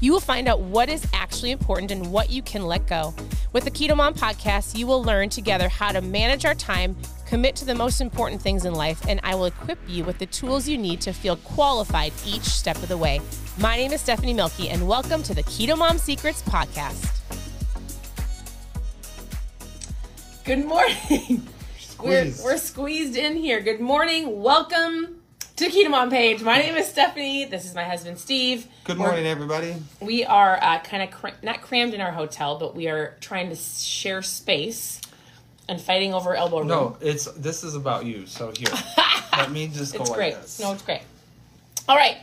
you will find out what is actually important and what you can let go. With the Keto Mom podcast, you will learn together how to manage our time, commit to the most important things in life, and I will equip you with the tools you need to feel qualified each step of the way. My name is Stephanie Mielke, and welcome to the Keto Mom Secrets podcast. Good morning. We're, we're squeezed in here. Good morning. Welcome to Keto Mom page. My name is Stephanie. This is my husband Steve. Good morning, We're, everybody. We are uh, kind of cr- not crammed in our hotel, but we are trying to share space and fighting over elbow room. No, it's this is about you. So here, let me just go it's like great. this. No, it's great. All right,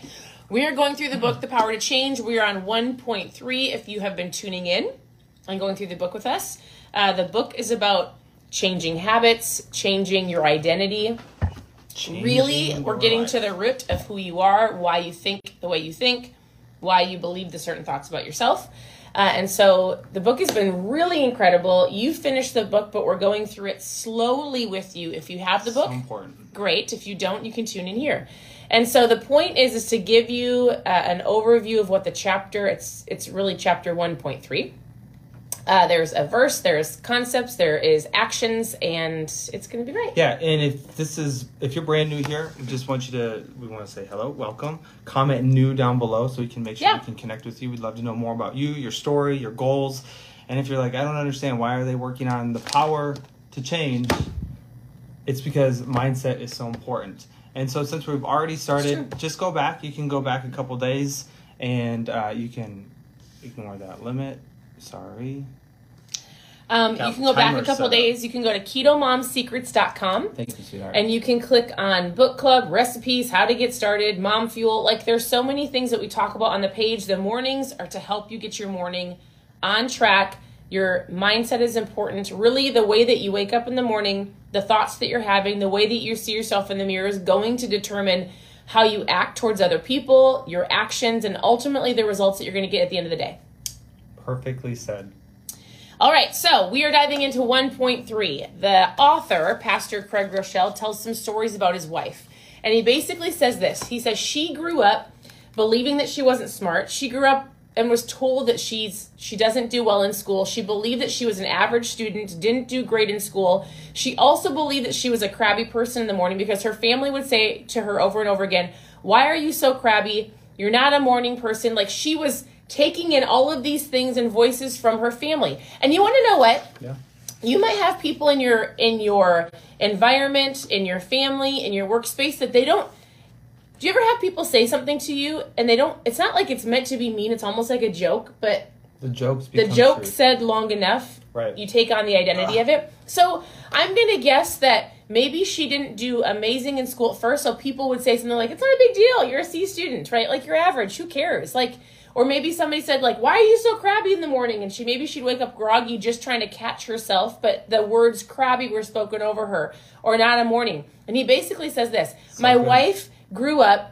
we are going through the book, The Power to Change. We are on one point three. If you have been tuning in and going through the book with us, uh, the book is about changing habits, changing your identity really we're getting life. to the root of who you are why you think the way you think why you believe the certain thoughts about yourself. Uh, and so the book has been really incredible. You finished the book but we're going through it slowly with you. If you have the book so great. If you don't you can tune in here. And so the point is is to give you uh, an overview of what the chapter it's it's really chapter 1.3 uh, there's a verse, there's concepts, there is actions, and it's going to be great. Yeah, and if this is if you're brand new here, we just want you to we want to say hello, welcome. Comment new down below so we can make sure yeah. we can connect with you. We'd love to know more about you, your story, your goals, and if you're like, I don't understand why are they working on the power to change, it's because mindset is so important. And so since we've already started, just go back. You can go back a couple days, and uh, you can ignore that limit Sorry. Um, you can go back a couple days. You can go to ketomomsecrets.com. Thank you, sweetheart. And you can click on book club, recipes, how to get started, mom fuel. Like there's so many things that we talk about on the page. The mornings are to help you get your morning on track. Your mindset is important. Really, the way that you wake up in the morning, the thoughts that you're having, the way that you see yourself in the mirror is going to determine how you act towards other people, your actions, and ultimately the results that you're going to get at the end of the day. Perfectly said. All right, so we are diving into 1.3. The author, Pastor Craig Groeschel, tells some stories about his wife. And he basically says this He says she grew up believing that she wasn't smart. She grew up and was told that she's she doesn't do well in school. She believed that she was an average student, didn't do great in school. She also believed that she was a crabby person in the morning because her family would say to her over and over again, "Why are you so crabby? You're not a morning person." Like she was taking in all of these things and voices from her family. And you want to know what? Yeah. You might have people in your in your environment, in your family, in your workspace that they don't do you ever have people say something to you and they don't it's not like it's meant to be mean, it's almost like a joke, but the jokes the joke true. said long enough, right. you take on the identity of it. So I'm gonna guess that maybe she didn't do amazing in school at first, so people would say something like, It's not a big deal, you're a C student, right? Like you're average, who cares? Like or maybe somebody said like, "Why are you so crabby in the morning?" And she maybe she'd wake up groggy just trying to catch herself, but the words crabby were spoken over her or not a morning. And he basically says this, so "My good. wife grew up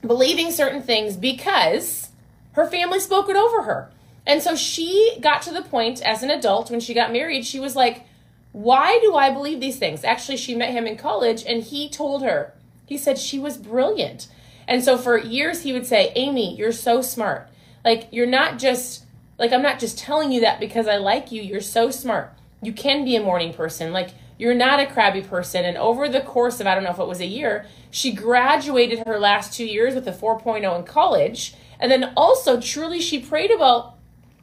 believing certain things because her family spoke it over her." And so she got to the point as an adult when she got married, she was like, "Why do I believe these things?" Actually, she met him in college and he told her. He said she was brilliant. And so for years he would say, "Amy, you're so smart." Like, you're not just, like, I'm not just telling you that because I like you. You're so smart. You can be a morning person. Like, you're not a crabby person. And over the course of, I don't know if it was a year, she graduated her last two years with a 4.0 in college. And then also, truly, she prayed about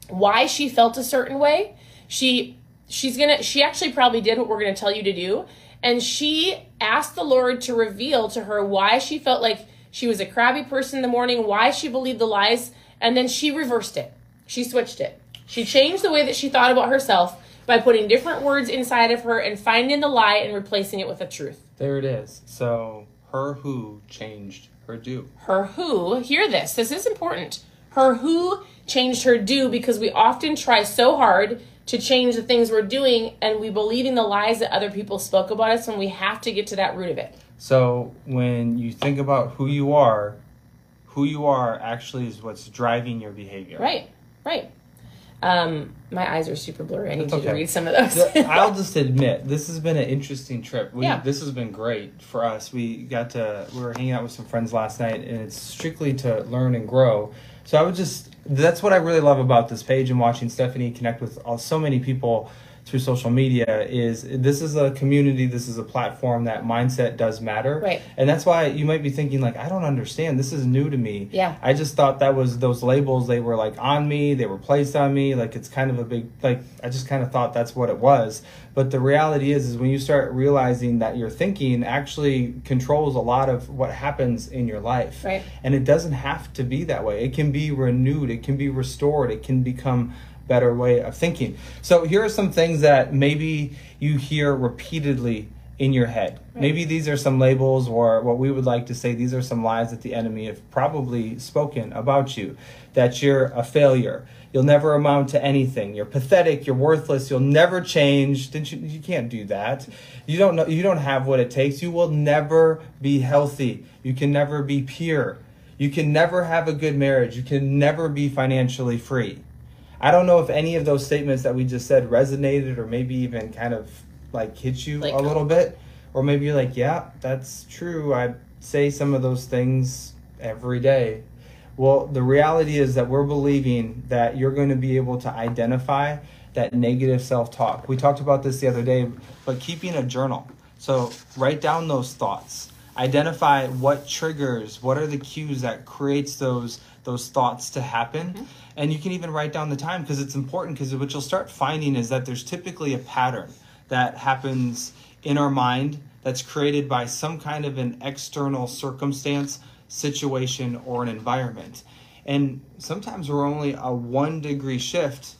why she felt a certain way. She, she's gonna, she actually probably did what we're gonna tell you to do. And she asked the Lord to reveal to her why she felt like she was a crabby person in the morning, why she believed the lies and then she reversed it. She switched it. She changed the way that she thought about herself by putting different words inside of her and finding the lie and replacing it with a truth. There it is. So her who changed her do. Her who, hear this, this is important. Her who changed her do because we often try so hard to change the things we're doing and we believe in the lies that other people spoke about us and we have to get to that root of it. So when you think about who you are, who you are actually is what's driving your behavior. Right. Right. Um, my eyes are super blurry. I need you to read some of those. I'll just admit this has been an interesting trip. We, Yeah. This has been great for us. We got to we were hanging out with some friends last night, and it's strictly to learn and grow. So I would just that's what I really love about this page and watching Stephanie connect with all, so many people through social media is this is a community this is a platform that mindset does matter Right. and that's why you might be thinking like i don't understand this is new to me Yeah. i just thought that was those labels they were like on me they were placed on me like it's kind of a big like i just kind of thought that's what it was but the reality is is when you start realizing that your thinking actually controls a lot of what happens in your life Right. and it doesn't have to be that way it can be renewed it can be restored it can become better way of thinking. So here are some things that maybe you hear repeatedly in your head. Maybe these are some labels or what we would like to say these are some lies that the enemy have probably spoken about you that you're a failure. You'll never amount to anything. You're pathetic. You're worthless. You'll never change. Didn't you, you can't do that. You don't know you don't have what it takes. You will never be healthy. You can never be pure. You can never have a good marriage. You can never be financially free I don't know if any of those statements that we just said resonated or maybe even kind of like hit you Like- a little uh, bit. Or maybe you're like, yeah, that's true. I say some of those things every day. Well, the reality is that we're believing that you're going to be able to identify that negative self talk. We talked about this the other day, but keeping a journal. So write down those thoughts. Identify what triggers, what are the cues that creates those those thoughts to happen. Mm-hmm. And you can even write down the time because it's important because what you'll start finding is that there's typically a pattern that happens in our mind that's created by some kind of an external circumstance, situation, or an environment. And sometimes we're only a one degree shift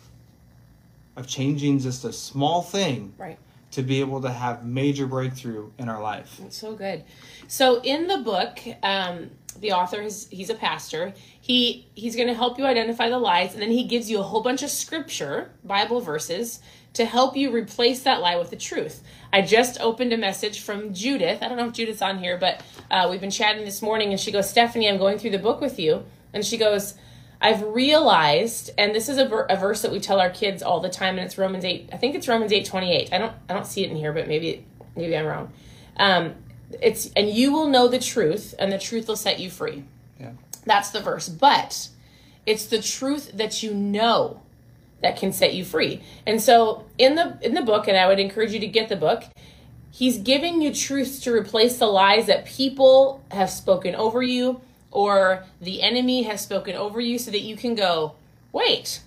of changing just a small thing right. To be able to have major breakthrough in our life. That's so good. So in the book, um, the author is he's a pastor. He he's going to help you identify the lies, and then he gives you a whole bunch of scripture, Bible verses, to help you replace that lie with the truth. I just opened a message from Judith. I don't know if Judith's on here, but uh, we've been chatting this morning, and she goes, "Stephanie, I'm going through the book with you," and she goes. I've realized, and this is a, ver- a verse that we tell our kids all the time, and it's Romans eight. I think it's Romans eight twenty eight. I don't I don't see it in here, but maybe maybe I'm wrong. Um, it's and you will know the truth, and the truth will set you free. Yeah. That's the verse, but it's the truth that you know that can set you free. And so in the in the book, and I would encourage you to get the book. He's giving you truths to replace the lies that people have spoken over you or the enemy has spoken over you so that you can go, wait,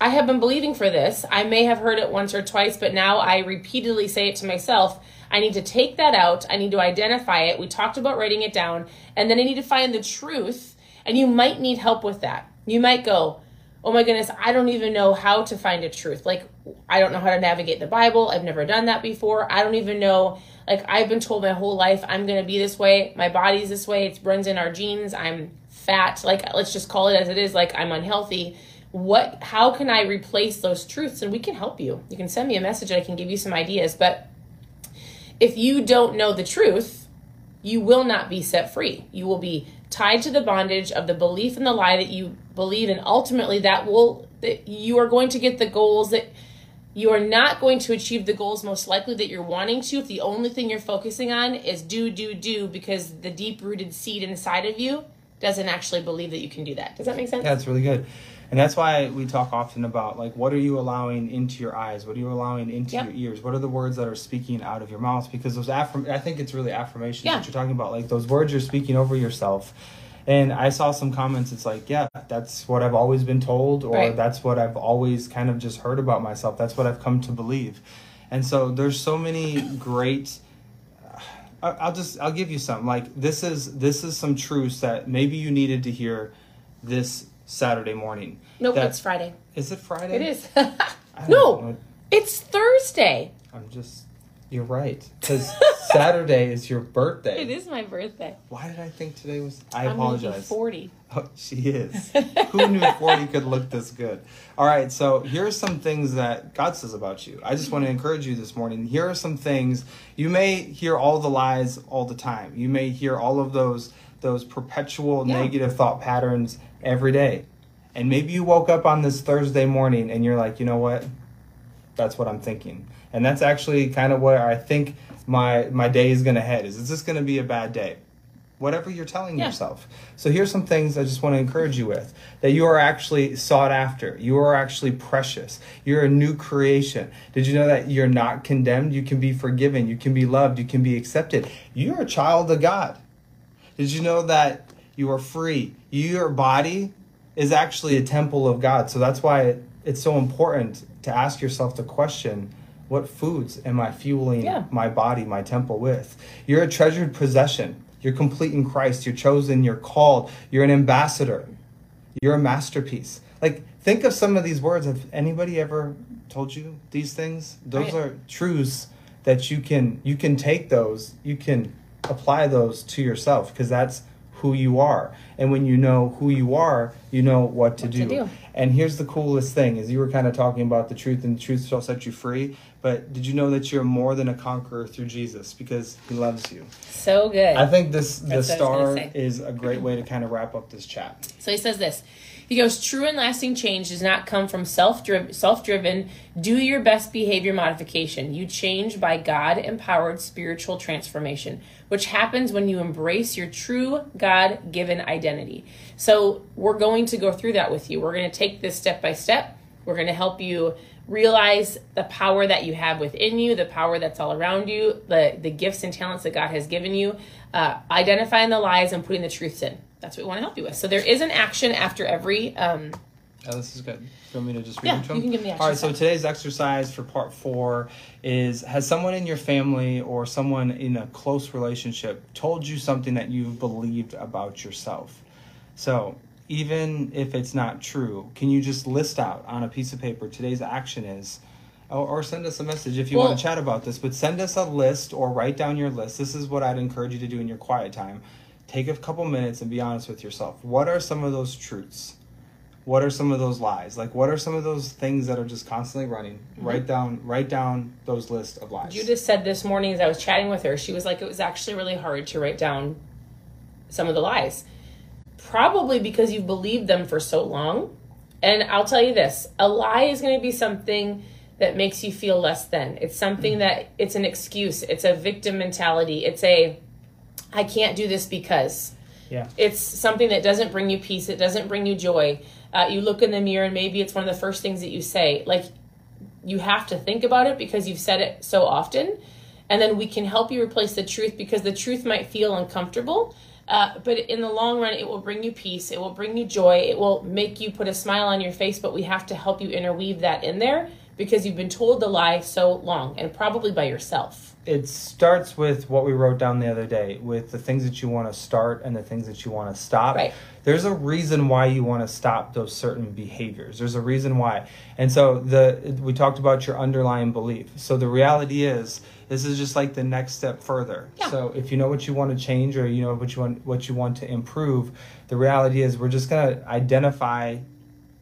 I have been believing for this. I may have heard it once or twice, but now I repeatedly say it to myself. I need to take that out. I need to identify it. We talked about writing it down. And then I need to find the truth. And you might need help with that. You might go, oh my goodness, I don't even know how to find a truth. Like, I don't know how to navigate the Bible. I've never done that before. I don't even know. Like, I've been told my whole life I'm going to be this way. My body's this way. It runs in our genes. I'm fat. Like, let's just call it as it is. Like, I'm unhealthy what how can i replace those truths and we can help you you can send me a message i can give you some ideas but if you don't know the truth you will not be set free you will be tied to the bondage of the belief in the lie that you believe and ultimately that will that you are going to get the goals that you are not going to achieve the goals most likely that you're wanting to if the only thing you're focusing on is do do do because the deep rooted seed inside of you doesn't actually believe that you can do that does that make sense Yeah, it's really good. And that's why we talk often about like what are you allowing into your eyes? What are you allowing into Yep. your ears? What are the words that are speaking out of your mouth? Because those affirm I think it's really affirmations Yeah. that you're talking about. Like those words you're speaking over yourself. And I saw some comments, it's like, yeah, that's what I've always been told, or Right. that's what I've always kind of just heard about myself. That's what I've come to believe. And so there's so many great I'll just I'll give you some. Like this is this is some truths that maybe you needed to hear this Saturday morning. nope That- it's friday Is it Friday? It is. No, know. it's Thursday. I'm just You're right. Because Saturday is your birthday. It is my birthday. Why did I think today was? I I'm apologize. 40. Oh, she is. Who knew 40 could look this good? All right, so here are some things that God says about you. I just want to encourage you this morning. Here are some things. You may hear all the lies all the time. You may hear all of those those perpetual Yeah. negative thought patterns every day. And maybe you woke up on this Thursday morning and you're like, "You know what? That's what I'm thinking." And that's actually kind of where I think my my day is going to head. Is is this going to be a bad day? whatever you're telling Yeah. yourself. So here's some things I just want to encourage you with that you are actually sought after. You are actually precious. You're a new creation. Did you know that you're not condemned? You can be forgiven. You can be loved. You can be accepted. You're a child of God. Did you know that you are free? Your body is actually a temple of God. So that's why it's so important to ask yourself the question what foods am I fueling Yeah. my body, my temple with? You're a treasured possession. You're complete in Christ. You're chosen. You're called. You're an ambassador. You're a masterpiece. Like, think of some of these words. Have anybody ever told you these things? Those Right. are truths that you can you can take those. You can apply those to yourself because that's who you are. And when you know who you are, you know what to, What to do. do. And here's the coolest thing: is you were kind of talking about the truth, and the truth shall set you free. But did you know that you're more than a conqueror through Jesus because He loves you? So good. I think this the That's was star is a great way to kind of wrap up this chat. So he says this. He goes, True and lasting change does not come from self driven, do your best behavior modification. You change by God empowered spiritual transformation, which happens when you embrace your true God given identity. So we're going to go through that with you. We're going to take this step by step. We're going to help you realize the power that you have within you, the power that's all around you, the, the gifts and talents that God has given you, uh, identifying the lies and putting the truths in. That's what we want to help you with. So there is an action after every. Um, Oh, this is good. You want me to just read Yeah, them to you can give me All right, so today's exercise for part four is Has someone in your family or someone in a close relationship told you something that you believed about yourself? So, even if it's not true, can you just list out on a piece of paper today's action is? Or, or send us a message if you Well- want to chat about this, but send us a list or write down your list. This is what I'd encourage you to do in your quiet time. Take a couple minutes and be honest with yourself. What are some of those truths? what are some of those lies like what are some of those things that are just constantly running mm-hmm. write down write down those list of lies Judith said this morning as I was chatting with her, she was like, it was actually really hard to write down some of the lies. Probably because you've believed them for so long. And I'll tell you this a lie is going to be something that makes you feel less than. It's something mm-hmm. that it's an excuse, it's a victim mentality, it's a I can't do this because. yeah It's something that doesn't bring you peace. It doesn't bring you joy. Uh, you look in the mirror and maybe it's one of the first things that you say. Like, you have to think about it because you've said it so often. And then we can help you replace the truth because the truth might feel uncomfortable. Uh, but in the long run, it will bring you peace. It will bring you joy. It will make you put a smile on your face. But we have to help you interweave that in there because you've been told the lie so long and probably by yourself. It starts with what we wrote down the other day with the things that you want to start and the things that you want to stop. Right. there's a reason why you want to stop those certain behaviors. There's a reason why. And so the we talked about your underlying belief. So the reality is this is just like the next step further. Yeah. so if you know what you want to change or you know what you want what you want to improve the reality is we're just going to identify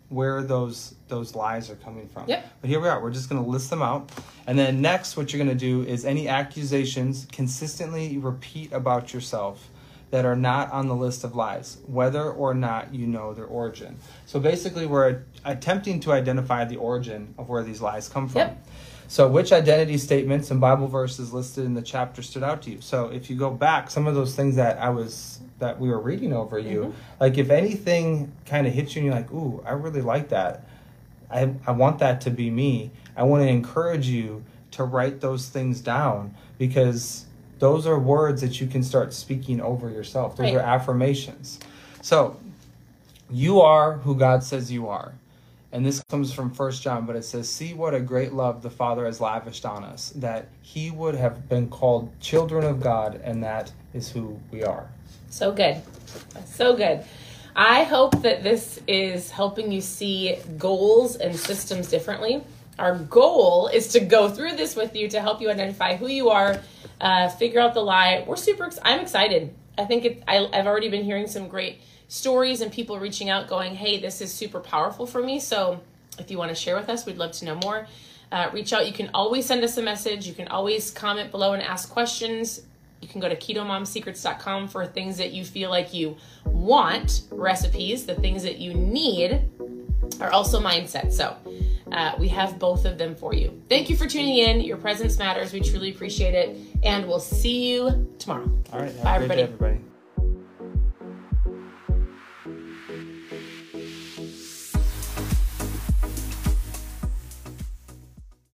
where those those lies are coming from. Yep. But here we are. We're just going to list them out, and then next, what you're going to do is any accusations consistently repeat about yourself that are not on the list of lies, whether or not you know their origin. So basically, we're attempting to identify the origin of where these lies come from. Yep. So, which identity statements and Bible verses listed in the chapter stood out to you? So, if you go back, some of those things that I was that we were reading over you, Mm-hmm. like if anything kind of hits you and you're like, "Ooh, I really like that. I I want that to be me." I want to encourage you to write those things down because those are words that you can start speaking over yourself. Those Right. are affirmations. So, you are who God says you are. And this comes from First John, but it says, See what a great love the Father has lavished on us, that he would have been called children of God, and that is who we are. So good. So good. I hope that this is helping you see goals and systems differently. our goal is to go through this with you to help you identify who you are, uh, figure out the lie. We're super. I'm excited. I think it, I, I've already been hearing some great stories and people reaching out, going, "Hey, this is super powerful for me." So, if you want to share with us, we'd love to know more. Uh, reach out. You can always send us a message. You can always comment below and ask questions. You can go to ketomomsecrets.com for things that you feel like you want recipes. The things that you need are also mindset. So uh, we have both of them for you. Thank you for tuning in. Your presence matters. We truly appreciate it. And we'll see you tomorrow. All right. Bye, everybody. Day, everybody.